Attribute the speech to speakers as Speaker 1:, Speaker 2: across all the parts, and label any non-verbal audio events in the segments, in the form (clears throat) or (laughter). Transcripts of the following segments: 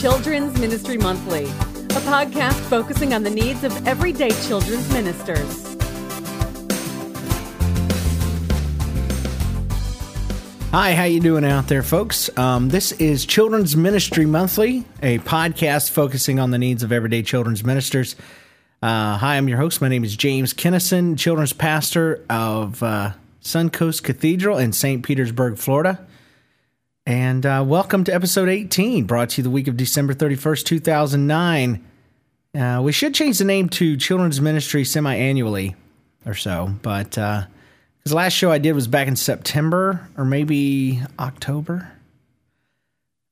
Speaker 1: Children's Ministry Monthly, a podcast focusing on the needs of everyday children's ministers.
Speaker 2: Hi, how you doing out there, folks? Um, this is Children's Ministry Monthly, a podcast focusing on the needs of everyday children's ministers. Uh, hi, I'm your host. My name is James Kinnison, children's pastor of uh, Suncoast Cathedral in St. Petersburg, Florida. And uh, welcome to episode 18, brought to you the week of December 31st, 2009. Uh, we should change the name to Children's Ministry semi annually or so, but because the last show I did was back in September or maybe October.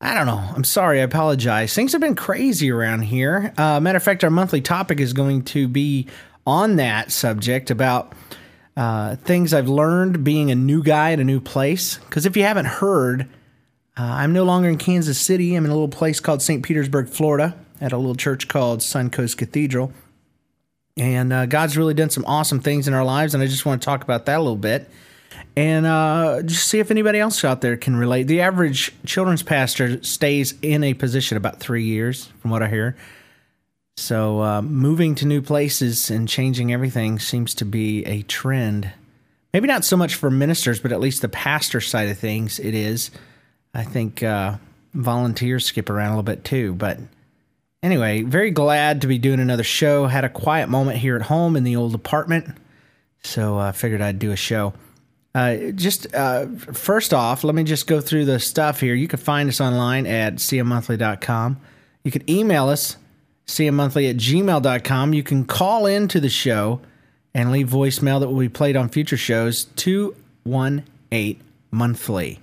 Speaker 2: I don't know. I'm sorry. I apologize. Things have been crazy around here. Uh, matter of fact, our monthly topic is going to be on that subject about uh, things I've learned being a new guy at a new place. Because if you haven't heard, uh, I'm no longer in Kansas City. I'm in a little place called St. Petersburg, Florida, at a little church called Suncoast Cathedral. And uh, God's really done some awesome things in our lives, and I just want to talk about that a little bit and uh, just see if anybody else out there can relate. The average children's pastor stays in a position about three years, from what I hear. So uh, moving to new places and changing everything seems to be a trend. Maybe not so much for ministers, but at least the pastor side of things, it is. I think uh, volunteers skip around a little bit too. But anyway, very glad to be doing another show. Had a quiet moment here at home in the old apartment, so I uh, figured I'd do a show. Uh, just uh, first off, let me just go through the stuff here. You can find us online at cmmonthly.com. You can email us, cmmonthly at gmail.com. You can call into the show and leave voicemail that will be played on future shows, 218 monthly.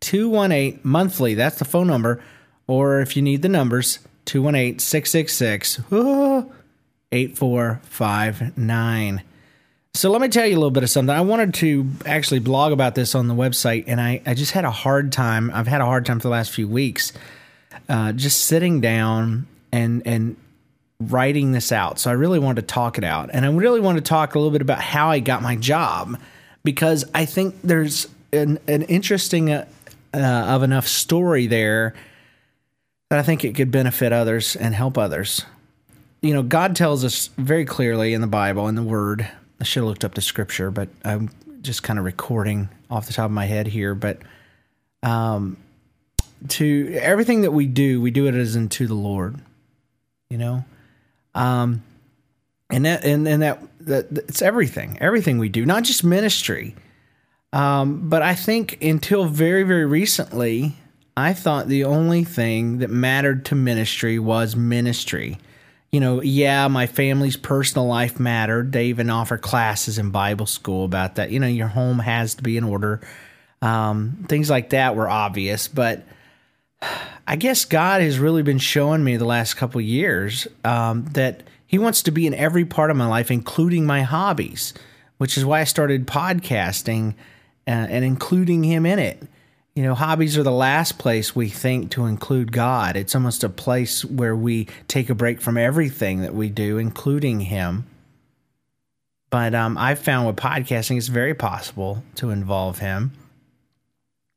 Speaker 2: 218 monthly. That's the phone number. Or if you need the numbers, 218 666 8459. So let me tell you a little bit of something. I wanted to actually blog about this on the website, and I, I just had a hard time. I've had a hard time for the last few weeks uh, just sitting down and, and writing this out. So I really wanted to talk it out. And I really want to talk a little bit about how I got my job because I think there's an, an interesting uh, uh, of enough story there that I think it could benefit others and help others. You know, God tells us very clearly in the Bible, in the Word. I should have looked up the scripture, but I'm just kind of recording off the top of my head here. But um, to everything that we do, we do it as unto the Lord. You know, um, and that and and that that it's everything, everything we do, not just ministry. Um, but I think until very, very recently, I thought the only thing that mattered to ministry was ministry. You know, yeah, my family's personal life mattered. They even offer classes in Bible school about that. You know, your home has to be in order. Um, things like that were obvious, but I guess God has really been showing me the last couple years um, that He wants to be in every part of my life, including my hobbies, which is why I started podcasting uh, and including Him in it. You know, hobbies are the last place we think to include God. It's almost a place where we take a break from everything that we do, including Him. But um, I've found with podcasting, it's very possible to involve Him.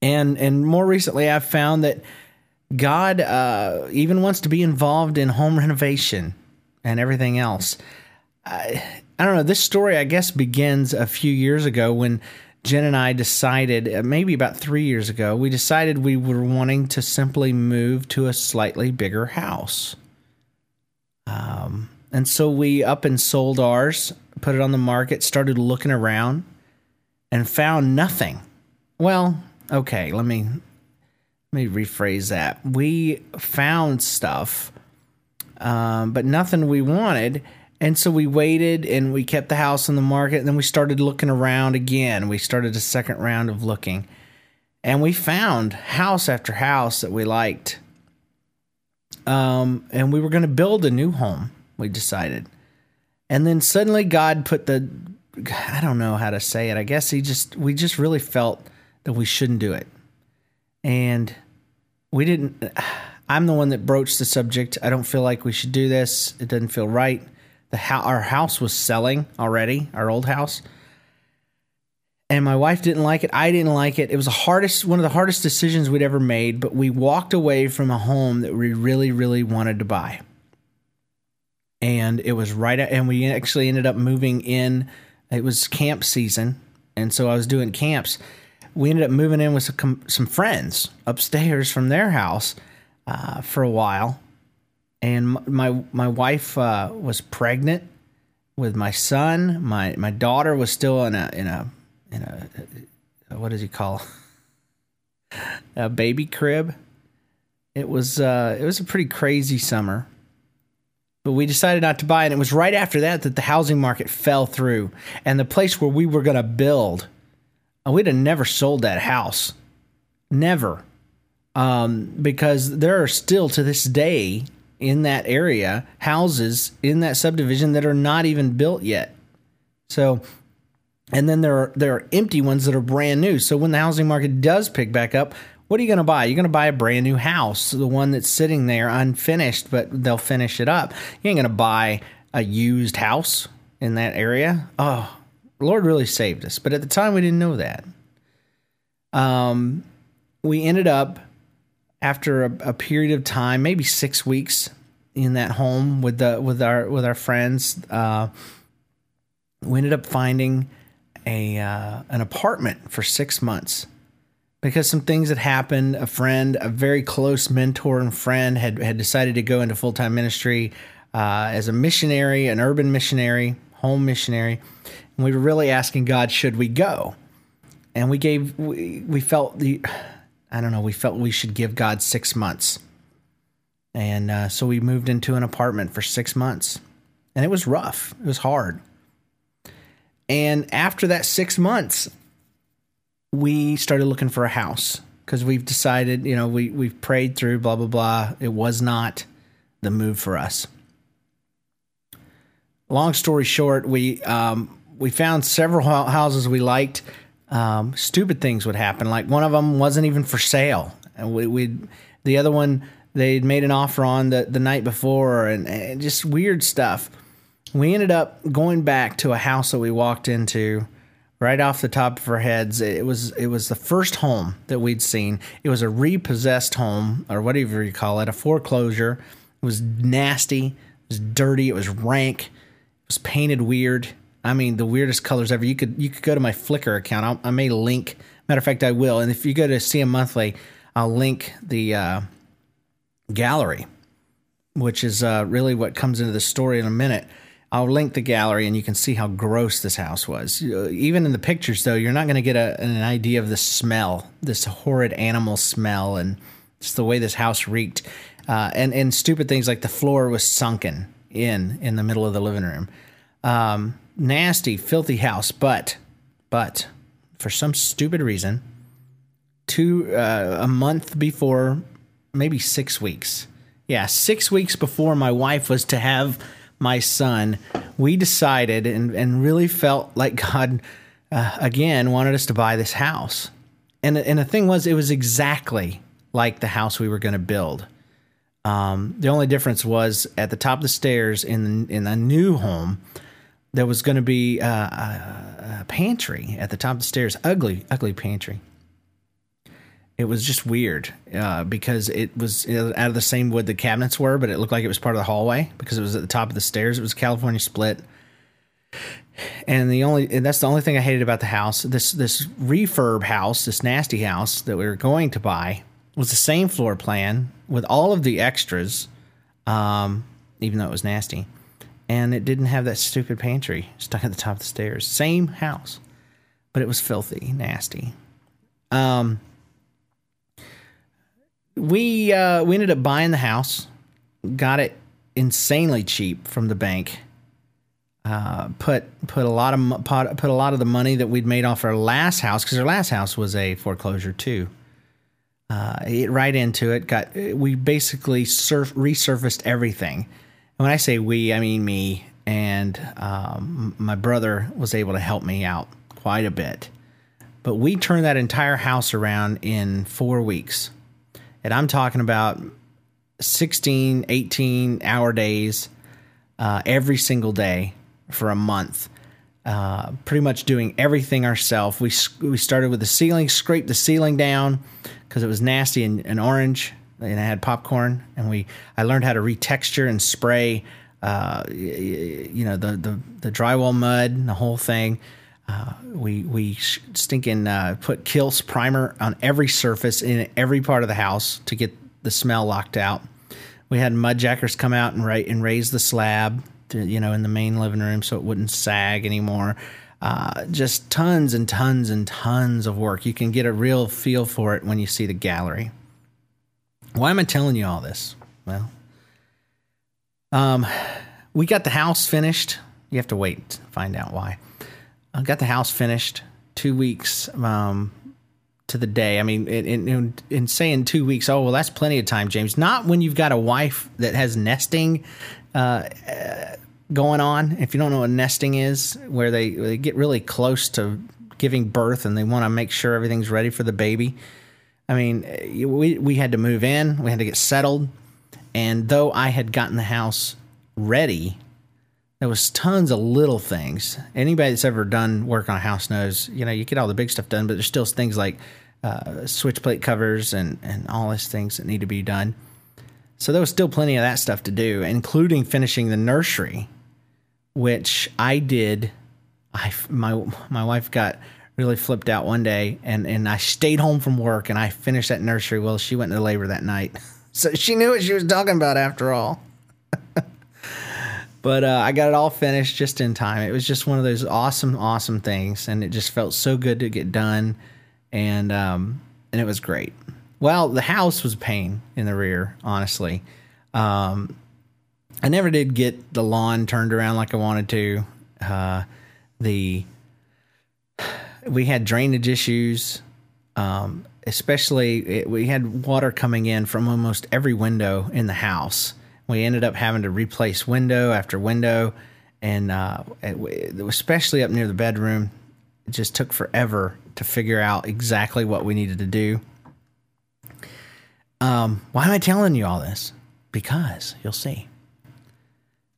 Speaker 2: And and more recently, I've found that God uh, even wants to be involved in home renovation and everything else. I, I don't know. This story, I guess, begins a few years ago when Jen and I decided, uh, maybe about three years ago, we decided we were wanting to simply move to a slightly bigger house. Um, and so we up and sold ours, put it on the market, started looking around, and found nothing. Well, okay, let me let me rephrase that. We found stuff, um, but nothing we wanted. And so we waited and we kept the house on the market. And then we started looking around again. We started a second round of looking. And we found house after house that we liked. Um, and we were going to build a new home, we decided. And then suddenly God put the, I don't know how to say it. I guess he just, we just really felt that we shouldn't do it. And we didn't, (sighs) I'm the one that broached the subject. I don't feel like we should do this. It doesn't feel right the our house was selling already, our old house. and my wife didn't like it. I didn't like it. It was the hardest, one of the hardest decisions we'd ever made. But we walked away from a home that we really, really wanted to buy, and it was right. And we actually ended up moving in. It was camp season, and so I was doing camps. We ended up moving in with some, some friends upstairs from their house uh, for a while, and my my wife uh, was pregnant with my son. My my daughter was still in a in a in a, a what does he call (laughs) a baby crib. It was uh, it was a pretty crazy summer, but we decided not to buy. And it was right after that that the housing market fell through, and the place where we were going to build, uh, we'd have never sold that house, never, um, because there are still to this day in that area houses in that subdivision that are not even built yet. So and then there are there are empty ones that are brand new. So when the housing market does pick back up, what are you going to buy? You're going to buy a brand new house, the one that's sitting there unfinished, but they'll finish it up. You ain't going to buy a used house in that area. Oh, Lord really saved us. But at the time, we didn't know that. Um, we ended up after a, a period of time, maybe six weeks in that home with the with our with our friends. Uh, we ended up finding a uh, an apartment for six months because some things had happened. A friend, a very close mentor and friend, had had decided to go into full time ministry uh, as a missionary, an urban missionary, home missionary, and we were really asking God, should we go? And we gave we, we felt the I don't know we felt we should give God six months, and uh, so we moved into an apartment for six months, and it was rough. It was hard. And after that six months, we started looking for a house because we've decided, you know, we we've prayed through blah blah blah. It was not the move for us. Long story short, we um, we found several houses we liked. Um, stupid things would happen. Like one of them wasn't even for sale, and we we the other one they'd made an offer on the the night before, and, and just weird stuff we ended up going back to a house that we walked into right off the top of our heads. It was it was the first home that we'd seen. It was a repossessed home or whatever you call it, a foreclosure. It was nasty, it was dirty, it was rank, it was painted weird. I mean, the weirdest colors ever. You could you could go to my Flickr account. I'll, I may link. Matter of fact, I will. And if you go to CM Monthly, I'll link the uh, gallery, which is uh, really what comes into the story in a minute. I'll link the gallery and you can see how gross this house was. Even in the pictures, though, you're not going to get a, an idea of the smell, this horrid animal smell, and just the way this house reeked. Uh, and, and stupid things like the floor was sunken in in the middle of the living room. Um, nasty, filthy house, but, but for some stupid reason, two, uh, a month before, maybe six weeks. Yeah, six weeks before my wife was to have my son, we decided and, and really felt like God, uh, again, wanted us to buy this house. And, and the thing was, it was exactly like the house we were going to build. Um, the only difference was at the top of the stairs in in a new home, there was going to be a, a, a, pantry at the top of the stairs. Ugly, ugly pantry it was just weird uh, because it was out of the same wood the cabinets were, but it looked like it was part of the hallway because it was at the top of the stairs. It was California split. And the only and that's the only thing I hated about the house. This this refurb house, this nasty house that we were going to buy, was the same floor plan with all of the extras, um, even though it was nasty, and it didn't have that stupid pantry stuck at the top of the stairs. Same house, but it was filthy, nasty. Um, we uh, we ended up buying the house, got it insanely cheap from the bank. Uh, put put a lot of put, a lot of the money that we'd made off our last house because our last house was a foreclosure too. Uh, it right into it. Got we basically surf, resurfaced everything. When I say we, I mean me and um, my brother was able to help me out quite a bit. But we turned that entire house around in four weeks and I'm talking about 16, 18 hour days uh, every single day for a month. uh, pretty much doing everything ourselves. We we started with the ceiling, scraped the ceiling down because it was nasty and, and, orange, and I had popcorn. And we I learned how to retexture and spray, uh, you know, the, the the drywall mud, and the whole thing. Uh, we we stinking uh, put Kilz primer on every surface in every part of the house to get the smell locked out. We had mud jackers come out and, ra- and raise the slab to, you know, in the main living room so it wouldn't sag anymore. Uh, just tons and tons and tons of work. You can get a real feel for it when you see the gallery. Why am I telling you all this? Well, um, we got the house finished. You have to wait to find out why. I got the house finished two weeks um, to the day. I mean, in, in, in, saying two weeks, oh, well, that's plenty of time, James. Not when you've got a wife that has nesting uh, going on. If you don't know what nesting is, where they, they get really close to giving birth and they want to make sure everything's ready for the baby. I mean, we, we had to move in, we had to get settled. And though I had gotten the house ready, there was tons of little things. Anybody that's ever done work on a house knows, you know, you get all the big stuff done, but there's still things like uh, switch plate covers and, and all these things that need to be done. So there was still plenty of that stuff to do, including finishing the nursery, which I did. I my my wife got really flipped out one day, and and I stayed home from work and I finished that nursery. Well, she went into labor that night, (laughs) so she knew what she was talking about after all. (laughs) but uh, I got it all finished just in time. It was just one of those awesome, awesome things, and it just felt so good to get done, and um, and it was great. Well, the house was a pain in the rear, honestly. Um, I never did get the lawn turned around like I wanted to. Uh, the we had drainage issues, um, especially it, we had water coming in from almost every window in the house. We ended up having to replace window after window, and uh, it, especially up near the bedroom, it just took forever to figure out exactly what we needed to do. Um, why am I telling you all this? Because you'll see.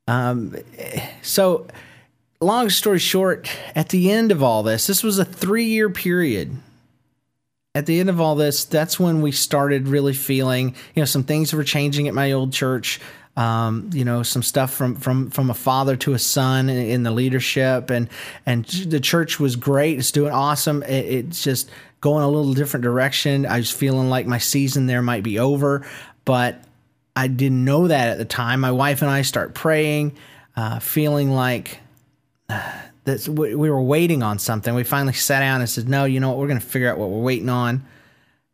Speaker 2: Um, so, long story short, at the end of all this, this was a three year period. At the end of all this, that's when we started really feeling, you know, some things were changing at my old church. Um, you know, some stuff from from from a father to a son in, in, the leadership, and and the church was great. It's doing awesome. It, it's just going a little different direction. I was feeling like my season there might be over, but I didn't know that at the time. My wife and I start praying, uh, feeling like uh, that we were waiting on something. We finally sat down and said, "No, you know what? We're going to figure out what we're waiting on."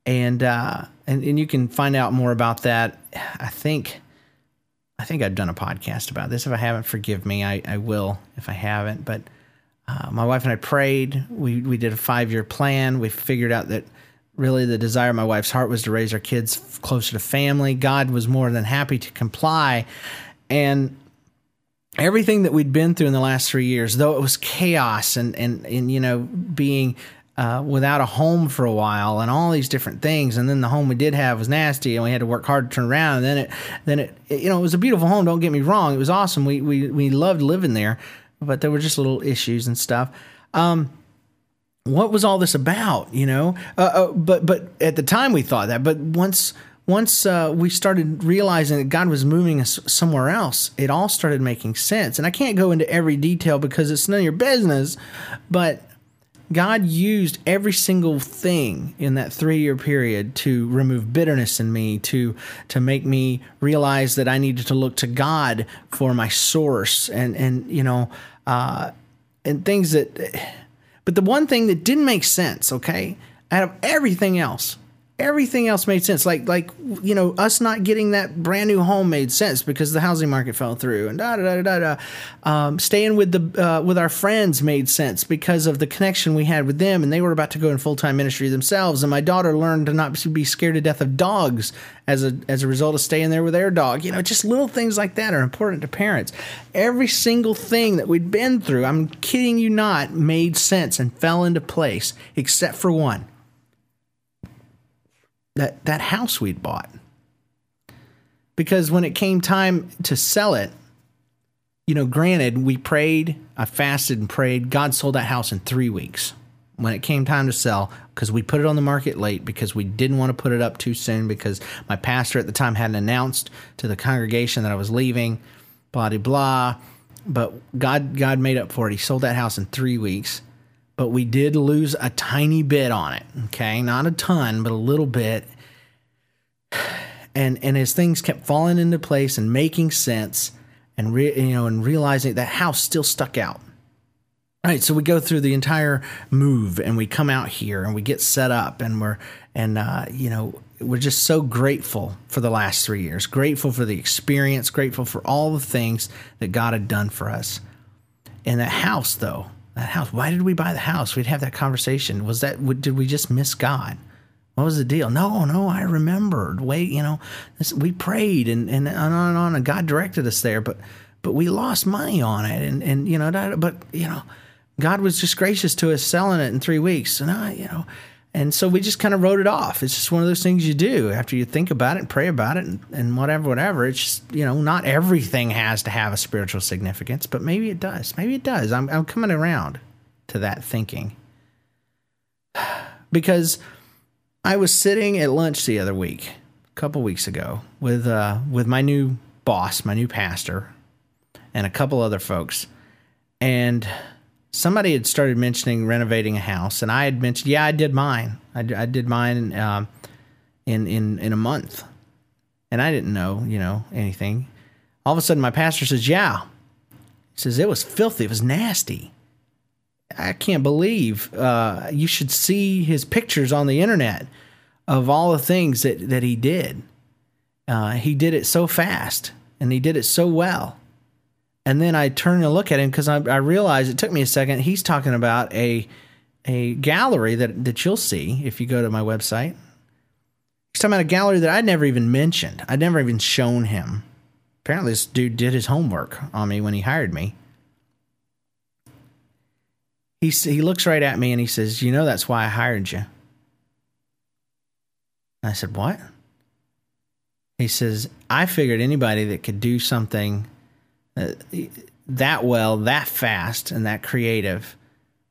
Speaker 2: And uh, and and you can find out more about that. I think I think I've done a podcast about this. If I haven't, forgive me. I, I will if I haven't. But uh, my wife and I prayed. We we did a five year plan. We figured out that really the desire of my wife's heart was to raise our kids closer to family. God was more than happy to comply, and everything that we'd been through in the last three years, though it was chaos and and and you know being uh, without a home for a while and all these different things. And then the home we did have was nasty and we had to work hard to turn around. And then it, then it, it, you know, it was a beautiful home. Don't get me wrong. It was awesome. We, we, we loved living there but there were just little issues and stuff. Um, what was all this about? You know, uh, uh, but but at the time we thought that, but once once uh, we started realizing that God was moving us somewhere else, it all started making sense. And I can't go into every detail because it's none of your business, but God used every single thing in that three year period to remove bitterness in me, to to make me realize that I needed to look to God for my source, and and you know, uh, and things that. But the one thing that didn't make sense, okay, out of everything else, everything else made sense. Like like you know us not getting that brand new home made sense because the housing market fell through and da da da da da. Um, staying with the uh, with our friends made sense because of the connection we had with them, and they were about to go in full time ministry themselves. And my daughter learned to not be scared to death of dogs as a as a result of staying there with their dog. You know, just little things like that are important to parents. Every single thing that we'd been through, I'm kidding you not, made sense and fell into place except for one that that house we'd bought. Because when it came time to sell it, you know, granted, we prayed, I fasted and prayed. God sold that house in three weeks when it came time to sell because we put it on the market late because we didn't want to put it up too soon because my pastor at the time hadn't announced to the congregation that I was leaving, blah blah blah. But God God made up for it. He sold that house in three weeks. But we did lose a tiny bit on it. Okay. Not a ton, but a little bit. And and as things kept falling into place and making sense and re, you know and realizing that house still stuck out all right, so we go through the entire move and we come out here and we get set up and we're and uh, you know we're just so grateful for the last three years, grateful for the experience, grateful for all the things that God had done for us. And that house, though, that house. Why did we buy the house? We'd have that conversation. Was that did we just miss God? What was the deal? No, no, I remembered. Wait, you know, this, we prayed and, and on and on, and God directed us there, but but we lost money on it, and and you know, but you know God was just gracious to us selling it in three weeks. And I, you know, and so we just kind of wrote it off. It's just one of those things you do after you think about it and pray about it and, and whatever, whatever. It's just, you know, not everything has to have a spiritual significance, but maybe it does. Maybe it does. I'm, I'm coming around to that thinking (sighs) because I was sitting at lunch the other week, a couple weeks ago, with uh, with my new boss, my new pastor, and a couple other folks, and somebody had started mentioning renovating a house, and I had mentioned, yeah, I did mine. I, I did mine um, in in in a month, and I didn't know, you know, anything. All of a sudden, my pastor says, "Yeah," he says it was filthy. It was nasty. I can't believe uh, you should see his pictures on the internet of all the things that that he did. Uh, he did it so fast, and he did it so well and then I turn to look at him because I, I realized it took me a second. He's talking about a a gallery that that you'll see if you go to my website. He's talking about a gallery that I'd never even mentioned. I'd never even shown him. Apparently, this dude did his homework on me when he hired me. He he looks right at me and he says, "You know that's why I hired you." I said, "What?" He says, "I figured anybody that could do something." That well, that fast, and that creative.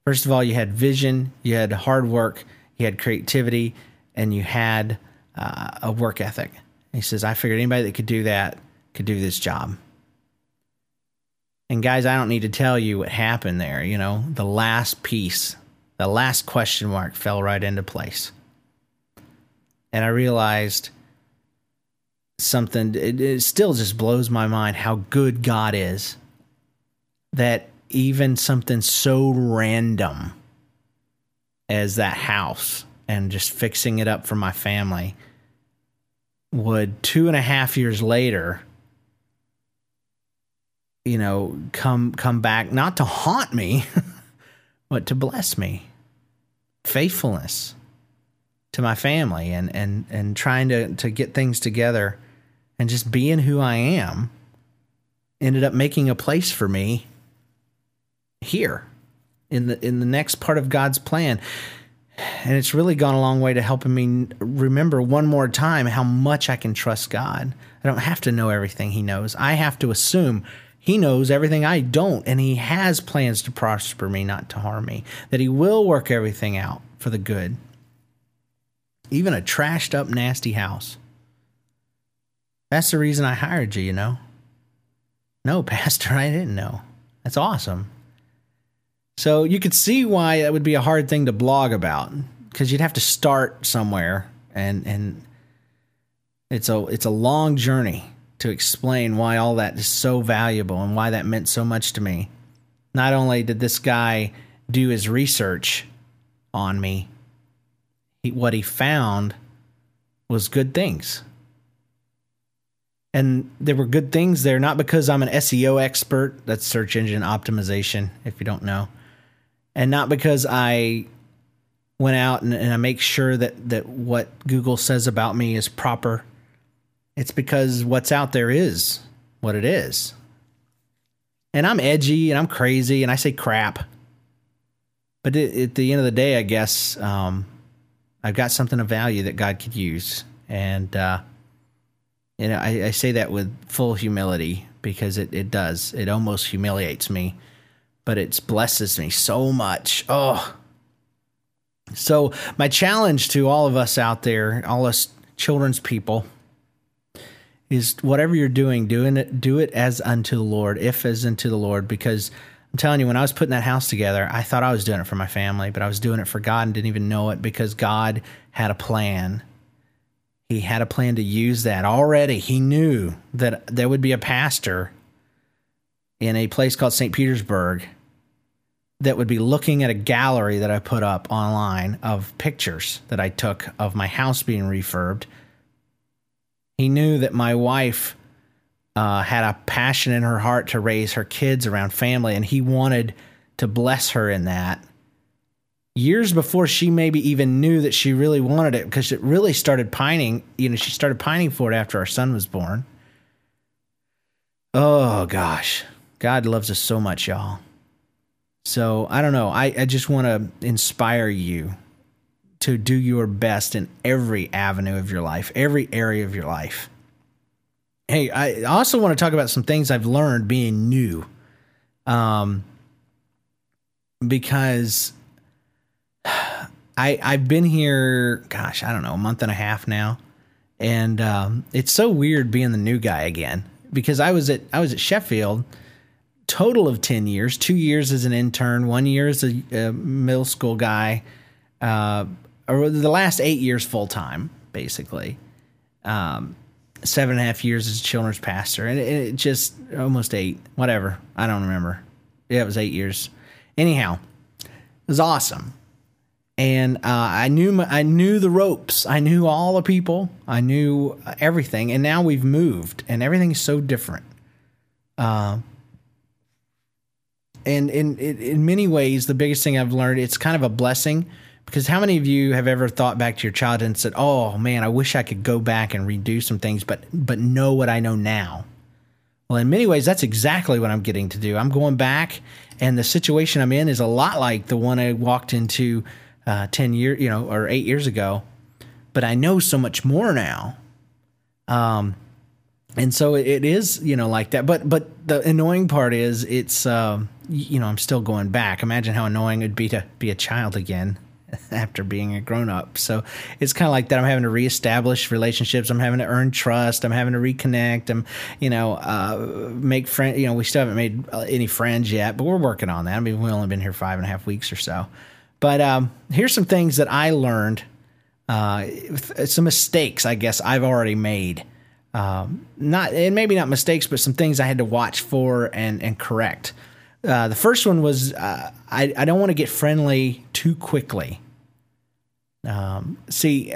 Speaker 2: First of all, you had vision, you had hard work, you had creativity, and you had uh, a work ethic. he says, I figured anybody that could do that could do this job. And guys, I don't need to tell you what happened there. You know, the last piece, the last question mark fell right into place. And I realized something it, it still just blows my mind how good God is that even something so random as that house and just fixing it up for my family would two and a half years later you know come come back not to haunt me (laughs) but to bless me. Faithfulness to my family and and and trying to to get things together and just being who I am ended up making a place for me here in the in the next part of God's plan. And it's really gone a long way to helping me remember one more time how much I can trust God. I don't have to know everything he knows. I have to assume he knows everything I don't and he has plans to prosper me, not to harm me. That he will work everything out for the good. Even a trashed up nasty house that's the reason I hired you, you know? No, (laughs) Pastor, I didn't know. That's awesome. So you could see why that would be a hard thing to blog about because you'd have to start somewhere and and it's a it's a long journey to explain why all that is so valuable and why that meant so much to me. Not only did this guy do his research on me, he, what he found was good things and there were good things there not because i'm an seo expert that's search engine optimization if you don't know and not because i went out and, and i make sure that that what google says about me is proper. It's because what's out there is what it is. And i'm edgy and i'm crazy and i say crap. But it, at the end of the day i guess um, i've got something of value that god could use. And uh, and I, I say that with full humility because it, it does. It almost humiliates me, but it blesses me so much. Oh. So, my challenge to all of us out there, all us children's people, is whatever you're doing, doing it, do it as unto the Lord, if as unto the Lord, because I'm telling you, when I was putting that house together, I thought I was doing it for my family, but I was doing it for God and didn't even know it because God had a plan. He had a plan to use that already. He knew that there would be a pastor in a place called St. Petersburg that would be looking at a gallery that I put up online of pictures that I took of my house being refurbed. He knew that my wife uh, had a passion in her heart to raise her kids around family, and he wanted to bless her in that. Years before she maybe even knew that she really wanted it, because it really started pining. You know, she started pining for it after our son was born. Oh gosh, God loves us so much, y'all. So I don't know. I, I just want to inspire you to do your best in every avenue of your life, every area of your life. Hey, I also want to talk about some things I've learned being new. Um, because I I've been here, gosh, I don't know, a month and a half now, and um, it's so weird being the new guy again. Because I was at I was at Sheffield, total of ten years, two years as an intern, one year as a, a middle school guy, uh, or the last eight years full time, basically. Um, seven and a half years as a children's pastor, and it, it, just almost eight, whatever. I don't remember. Yeah, it was eight years. Anyhow, it was awesome, and uh, I knew my, I knew the ropes. I knew all the people. I knew everything, and now we've moved, and everything's so different. Uh, and in, in in many ways, the biggest thing I've learned, it's kind of a blessing because how many of you have ever thought back to your childhood and said, "Oh man, I wish I could go back and redo some things, but but know what I know now." Well, in many ways, that's exactly what I'm getting to do. I'm going back, and the situation I'm in is a lot like the one I walked into uh, ten years, you know, or eight years ago. But I know so much more now. Um, and so it is, you know, like that. But but the annoying part is, it's, uh, you know, I'm still going back. Imagine how annoying it'd be to be a child again (laughs) after being a grown up. So it's kind of like that. I'm having to reestablish relationships. I'm having to earn trust. I'm having to reconnect. I'm, you know, uh, make friends. You know, we still haven't made uh, any friends yet, but we're working on that. I mean, we've only been here five and a half weeks or so. But um, here's some things that I learned. Uh, some mistakes, I guess, I've already made. Um, not and maybe not mistakes, but some things I had to watch for and and correct. Uh, the first one was uh, I, I don't want to get friendly too quickly. Um, see,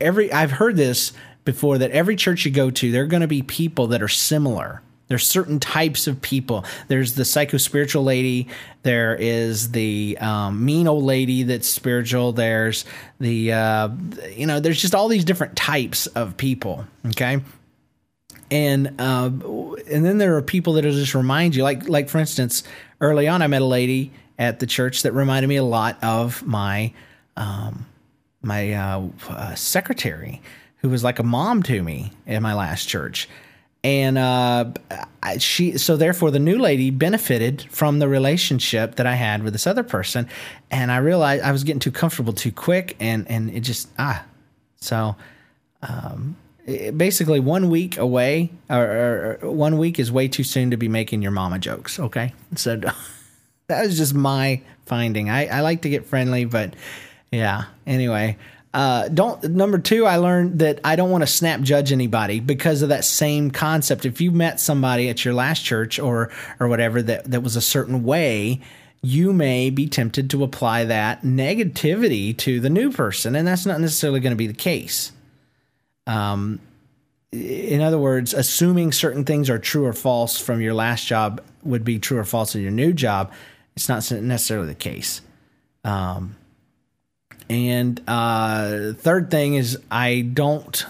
Speaker 2: every I've heard this before that every church you go to, there are going to be people that are similar. There's certain types of people. There's the psycho spiritual lady. There is the um, mean old lady that's spiritual. There's the uh, you know. There's just all these different types of people. Okay, and uh, and then there are people that'll just remind you, like like for instance, early on, I met a lady at the church that reminded me a lot of my um, my uh, uh, secretary, who was like a mom to me in my last church, and uh, she so therefore the new lady benefited from the relationship that I had with this other person, and I realized I was getting too comfortable too quick, and and it just ah. So. Um, basically one week away or, or, one week is way too soon to be making your mama jokes okay? So (laughs) that was just my finding. I, I like to get friendly but yeah. Anyway uh, don't number two i learned that i don't want to snap judge anybody because of that same concept if you met somebody at your last church or or whatever that that was a certain way you may be tempted to apply that negativity to the new person and that's not necessarily going to be the case um, in other words, assuming certain things are true or false from your last job would be true or false in your new job. It's not necessarily the case. Um, and uh, third thing is, I don't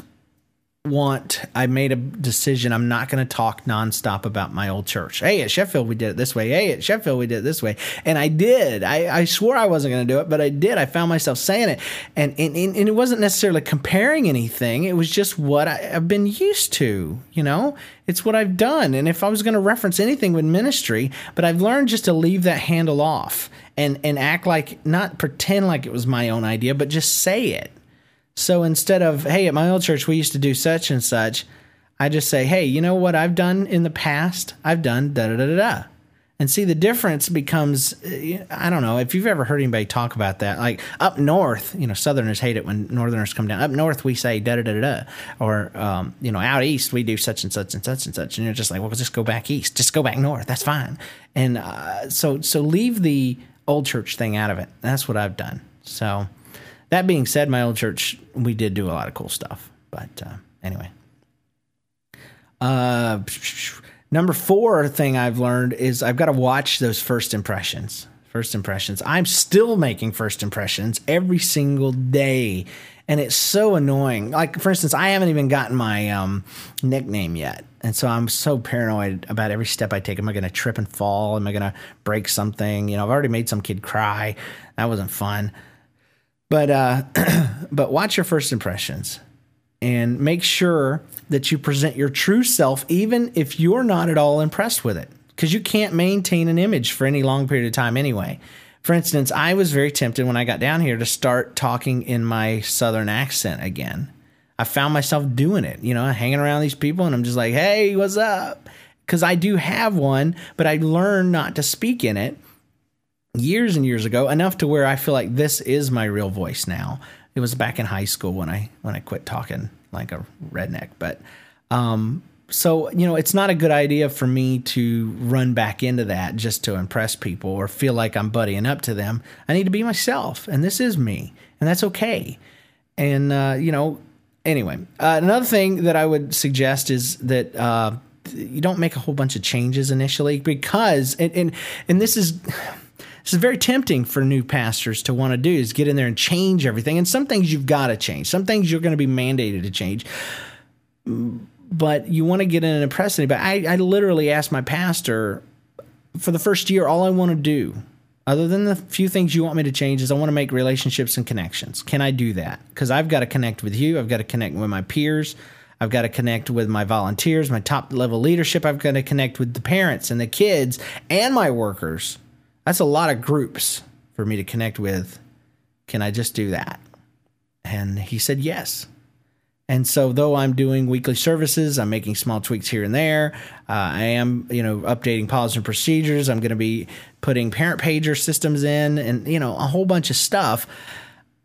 Speaker 2: want I made a decision I'm not going to talk nonstop about my old church. Hey, at Sheffield we did it this way. Hey, at Sheffield we did it this way. And I did. I, I swore I wasn't going to do it, but I did. I found myself saying it. And, and, and it wasn't necessarily comparing anything. It was just what I, I've been used to, you know? It's what I've done. And if I was going to reference anything with ministry, but I've learned just to leave that handle off and, and act like, not pretend like it was my own idea, but just say it so instead of, hey, at my old church, we used to do such and such, I just say, hey, you know what I've done in the past? I've done da da da da. And see, the difference becomes uh, I don't know if you've ever heard anybody talk about that. Like up north, you know, Southerners hate it when Northerners come down. Up north, we say da da da da, or um, you know, out east we do such and such and such and such. And you're just like, well, just go back east, just go back north. That's fine. And uh, so, so leave the old church thing out of it. That's what I've done. So that being said, my old church, we did do a lot of cool stuff. But uh, anyway. Uh, number four thing I've learned is I've got to watch those first impressions. First impressions. I'm still making first impressions every single day. And it's so annoying. Like, for instance, I haven't even gotten my um, nickname yet. And so I'm so paranoid about every step I take. Am I going to trip and fall? Am I going to break something? You know, I've already made some kid cry. That wasn't fun. But uh, (clears throat) but watch your first impressions and make sure that you present your true self, even if you're not at all impressed with it, because you can't maintain an image for any long period of time anyway. For instance, I was very tempted when I got down here to start talking in my southern accent again. I found myself doing it, you know, hanging around these people, and I'm just like, "Hey, what's up?" Because I do have one, but I learned not to speak in it years and years ago, enough to where I feel like this is my real voice now. It was back in high school when I when I quit talking like a redneck, but um, so you know it's not a good idea for me to run back into that just to impress people or feel like I'm buddying up to them. I need to be myself, and this is me, and that's okay. And uh, you know, anyway, uh, another thing that I would suggest is that uh, you don't make a whole bunch of changes initially because and and, and this is this is very tempting for new pastors to want to do is get in there and change everything. And some things you've got to change. Some things you're going to be mandated to change. But you want to get in and impress anybody. I, I literally asked my pastor for the first year, all I want to do, other than the few things you want me to change, is I want to make relationships and connections. Can I do that? Because I've got to connect with you. I've got to connect with my peers. I've got to connect with my volunteers, my top level leadership. I've got to connect with the parents and the kids and my workers. That's a lot of groups for me to connect with. Can I just do that? And he said yes. And so, though I'm doing weekly services, I'm making small tweaks here and there. Uh, I am, you know, updating policies and procedures. I'm going to be putting parent pager systems in, and you know, a whole bunch of stuff.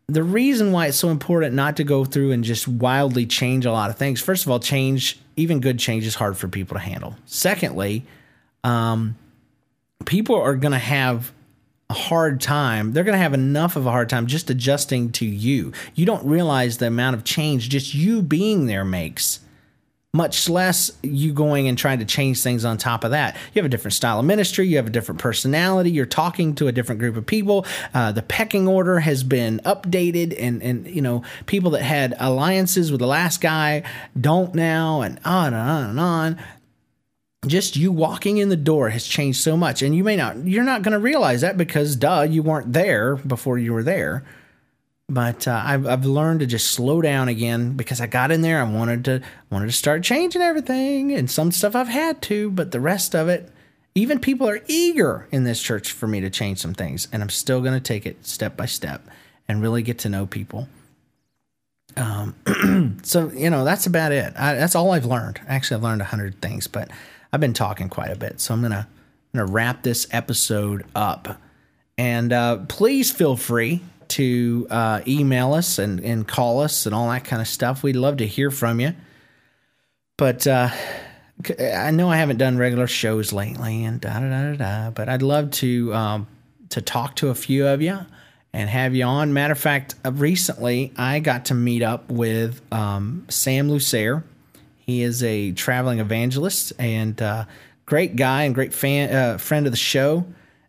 Speaker 2: The reason why it's so important not to go through and just wildly change a lot of things. First of all, change, even good change, is hard for people to handle. Secondly, um, people are going to have hard time. They're going to have enough of a hard time just adjusting to you. You don't realize the amount of change just you being there makes, much less you going and trying to change things on top of that. You have a different style of ministry, you have a different personality, you're talking to a different group of people. Uh, the pecking order has been updated, and, and, you know, people that had alliances with the last guy don't now, and on and on and on just you walking in the door has changed so much. And you may not you're not going to realize that because duh you weren't there before you were there. But uh, I've, I've learned to just slow down again because I got in there I wanted to wanted to start changing everything and some stuff I've had to but the rest of it even people are eager in this church for me to change some things and I'm still going to take it step by step and really get to know people. Um, (clears throat) so you know that's about it. I, that's all I've learned. Actually I've learned a hundred things but I've been talking quite a bit, so I'm gonna I'm gonna wrap this episode up. And uh, please feel free to uh, email us and, and call us and all that kind of stuff. We'd love to hear from you. But uh, I know I haven't done regular shows lately, and da da da da da. But I'd love to um, to talk to a few of you and have you on. Matter of fact, uh, recently I got to meet up with um, Sam Lucer he is a traveling evangelist and uh, great guy and great fan, uh, friend of the show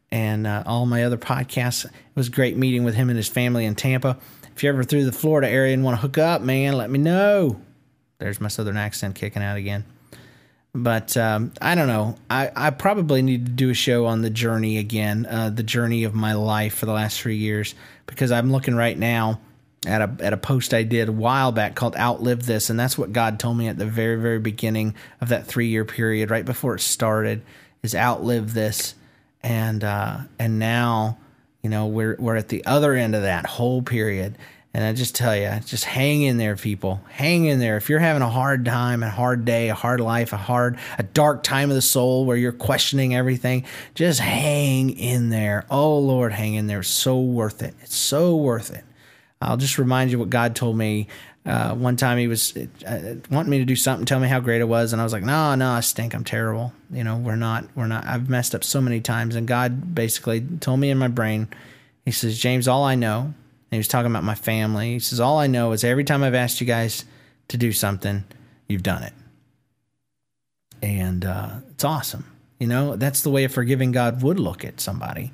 Speaker 2: and uh, all my other podcasts. It was great meeting with him and his family in Tampa. If you're ever through the Florida area and want to hook up, man, let me know. There's my southern accent kicking out again. But um, I don't know. I, I probably need to do a show on the journey again, uh, the journey of my life for the last three years, because I'm looking right now at a at a post I did a while back called "Outlive This," and that's what God told me at the very very beginning of that three year period, right before it started, is outlive this, and uh, and now you know we're we're at the other end of that whole period, and I just tell you, just hang in there, people. Hang in there. If you're having a hard time, a hard day, a hard life, a hard, a dark time of the soul where you're questioning everything, just hang in there. Oh, Lord, hang in there. It's so worth it. It's so worth it. I'll just remind you what God told me. Uh, one time he was uh, wanting me to do something, tell me how great it was, and I was like, "No, no, I stink. I'm terrible. You know, we're not, we're not. I've messed up so many times." And God basically told me in my brain, He says, "James, all I know he was talking about my family. He says, All I know is every time I've asked you guys to do something, you've done it. And uh, it's awesome. You know, that's the way a forgiving God would look at somebody.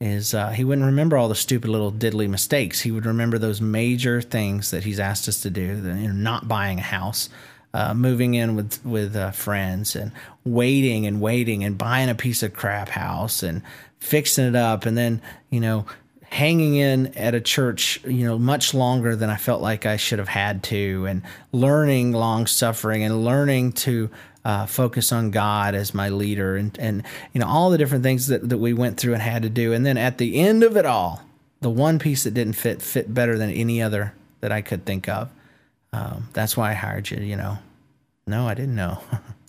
Speaker 2: Is uh, he wouldn't remember all the stupid little diddly mistakes. He would remember those major things that he's asked us to do. The, you know, not buying a house, uh, moving in with with uh, friends, and waiting and waiting and buying a piece of crap house and fixing it up, and then you know hanging in at a church, you know, much longer than I felt like I should have had to, and learning long suffering and learning to uh, focus on God as my leader, and and you know all the different things that that we went through and had to do, and then at the end of it all, the one piece that didn't fit fit better than any other that I could think of. Um, that's why I hired you. You know, no, I didn't know. (laughs)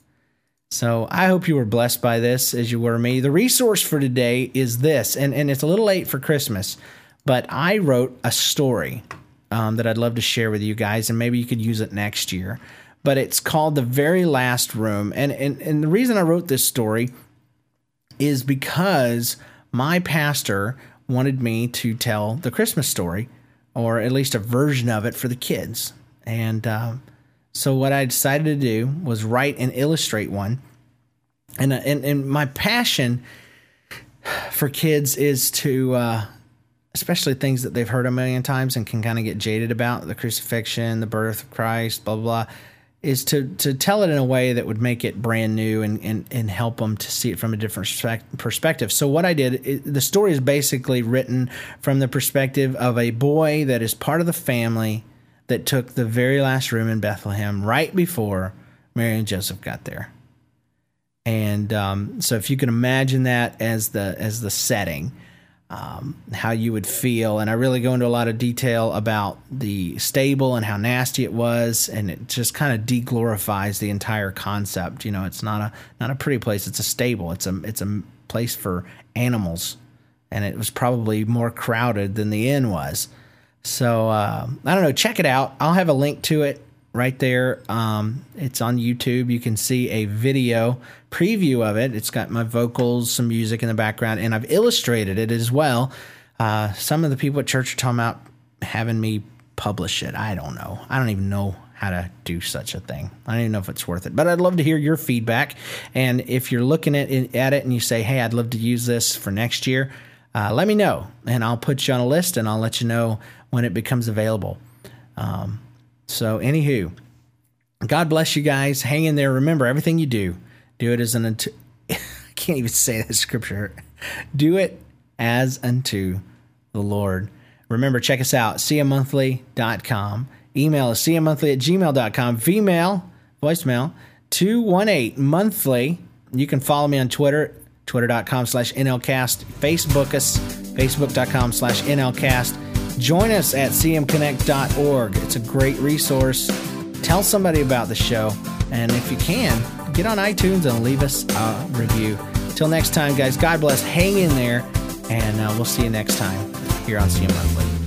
Speaker 2: So I hope you were blessed by this as you were me. The resource for today is this, and, and it's a little late for Christmas, but I wrote a story um, that I'd love to share with you guys, and maybe you could use it next year. But it's called The Very Last Room. And, and, and the reason I wrote this story is because my pastor wanted me to tell the Christmas story, or at least a version of it for the kids. And um, so what I decided to do was write and illustrate one. And uh, and, and my passion for kids is to uh, especially things that they've heard a million times and can kind of get jaded about the crucifixion, the birth of Christ, blah blah blah, is to to tell it in a way that would make it brand new and and, and help them to see it from a different perspective. So what I did, it, the story is basically written from the perspective of a boy that is part of the family that took the very last room in Bethlehem right before Mary and Joseph got there. And um, so, if you can imagine that as the as the setting, um, how you would feel, and I really go into a lot of detail about the stable and how nasty it was, and it just kind of deglorifies the entire concept. You know, it's not a not a pretty place; it's a stable. It's a it's a place for animals, and it was probably more crowded than the inn was. So uh, I don't know. Check it out. I'll have a link to it right there. Um, it's on YouTube. You can see a video preview of it. It's got my vocals, some music in the background, and I've illustrated it as well. Uh, some of the people at church are talking about having me publish it. I don't know. I don't even know how to do such a thing. I don't even know if it's worth it, but I'd love to hear your feedback. And if you're looking at it, at it and you say, "Hey, I'd love to use this for next year," uh, let me know, and I'll put you on a list, and I'll let you know when it becomes available. Um, so, anywho, God bless you guys. Hang in there. Remember, everything you do, do it as an unto. (laughs) I can't even say that scripture. Do it as unto the Lord. Remember, check us out, cmmonthly.com. Email us, cmmonthly at gmail.com. Female, voicemail, 218 monthly. You can follow me on Twitter, twitter.com slash NLCast. Facebook us, facebook.com slash NLCast. Join us at cmconnect.org. It's a great resource. Tell somebody about the show. And if you can, get on iTunes and leave us a review. Till next time, guys, God bless. Hang in there. And uh, we'll see you next time here on CM Monthly.